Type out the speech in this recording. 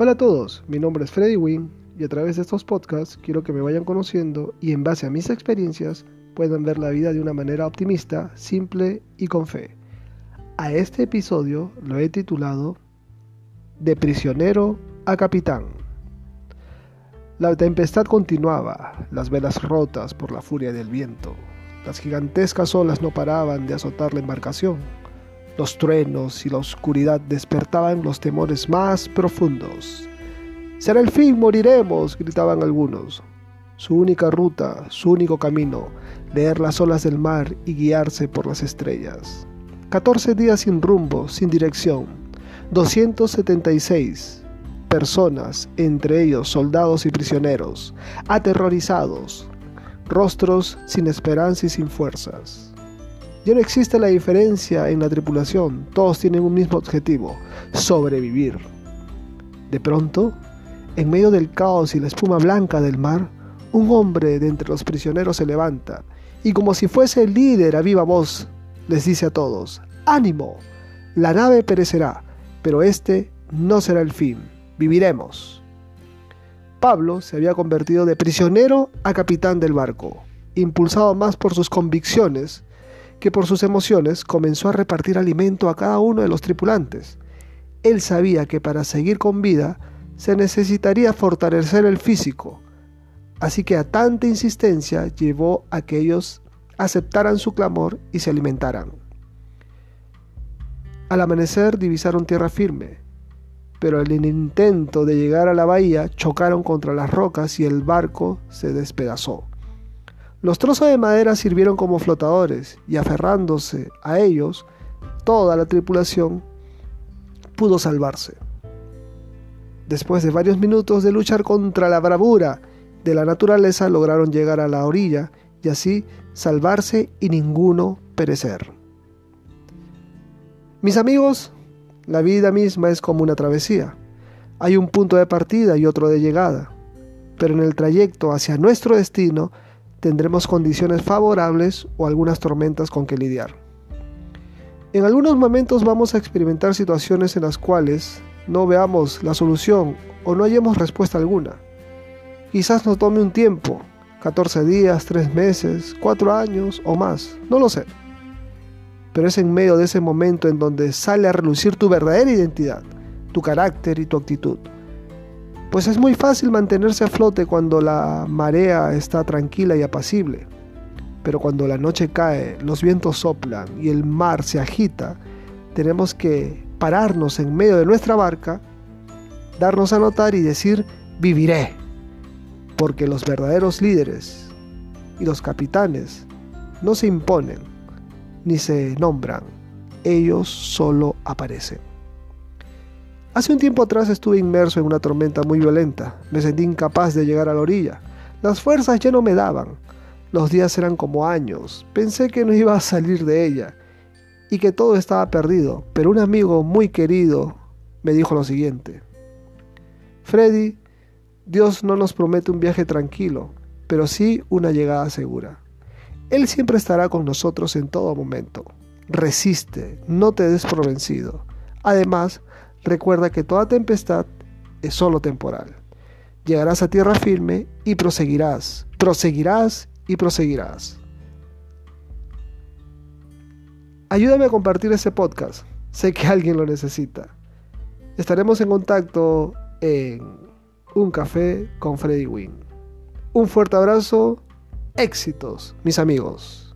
Hola a todos, mi nombre es Freddy Wynn y a través de estos podcasts quiero que me vayan conociendo y en base a mis experiencias puedan ver la vida de una manera optimista, simple y con fe. A este episodio lo he titulado De prisionero a capitán. La tempestad continuaba, las velas rotas por la furia del viento. Las gigantescas olas no paraban de azotar la embarcación los truenos y la oscuridad despertaban los temores más profundos. Será el fin, moriremos, gritaban algunos. Su única ruta, su único camino, leer las olas del mar y guiarse por las estrellas. 14 días sin rumbo, sin dirección. 276 personas, entre ellos soldados y prisioneros, aterrorizados, rostros sin esperanza y sin fuerzas. Ya no existe la diferencia en la tripulación, todos tienen un mismo objetivo, sobrevivir. De pronto, en medio del caos y la espuma blanca del mar, un hombre de entre los prisioneros se levanta y como si fuese el líder a viva voz, les dice a todos, ánimo, la nave perecerá, pero este no será el fin, viviremos. Pablo se había convertido de prisionero a capitán del barco, impulsado más por sus convicciones que por sus emociones comenzó a repartir alimento a cada uno de los tripulantes. Él sabía que para seguir con vida se necesitaría fortalecer el físico, así que a tanta insistencia llevó a que ellos aceptaran su clamor y se alimentaran. Al amanecer divisaron tierra firme, pero en el intento de llegar a la bahía chocaron contra las rocas y el barco se despedazó. Los trozos de madera sirvieron como flotadores y aferrándose a ellos, toda la tripulación pudo salvarse. Después de varios minutos de luchar contra la bravura de la naturaleza, lograron llegar a la orilla y así salvarse y ninguno perecer. Mis amigos, la vida misma es como una travesía. Hay un punto de partida y otro de llegada, pero en el trayecto hacia nuestro destino, tendremos condiciones favorables o algunas tormentas con que lidiar. En algunos momentos vamos a experimentar situaciones en las cuales no veamos la solución o no hallemos respuesta alguna. Quizás nos tome un tiempo, 14 días, 3 meses, 4 años o más, no lo sé. Pero es en medio de ese momento en donde sale a relucir tu verdadera identidad, tu carácter y tu actitud. Pues es muy fácil mantenerse a flote cuando la marea está tranquila y apacible. Pero cuando la noche cae, los vientos soplan y el mar se agita, tenemos que pararnos en medio de nuestra barca, darnos a notar y decir, viviré. Porque los verdaderos líderes y los capitanes no se imponen ni se nombran, ellos solo aparecen. Hace un tiempo atrás estuve inmerso en una tormenta muy violenta. Me sentí incapaz de llegar a la orilla. Las fuerzas ya no me daban. Los días eran como años. Pensé que no iba a salir de ella y que todo estaba perdido. Pero un amigo muy querido me dijo lo siguiente. Freddy, Dios no nos promete un viaje tranquilo, pero sí una llegada segura. Él siempre estará con nosotros en todo momento. Resiste, no te des por vencido. Además, Recuerda que toda tempestad es solo temporal. Llegarás a tierra firme y proseguirás, proseguirás y proseguirás. Ayúdame a compartir este podcast. Sé que alguien lo necesita. Estaremos en contacto en Un Café con Freddy Wynn. Un fuerte abrazo. Éxitos, mis amigos.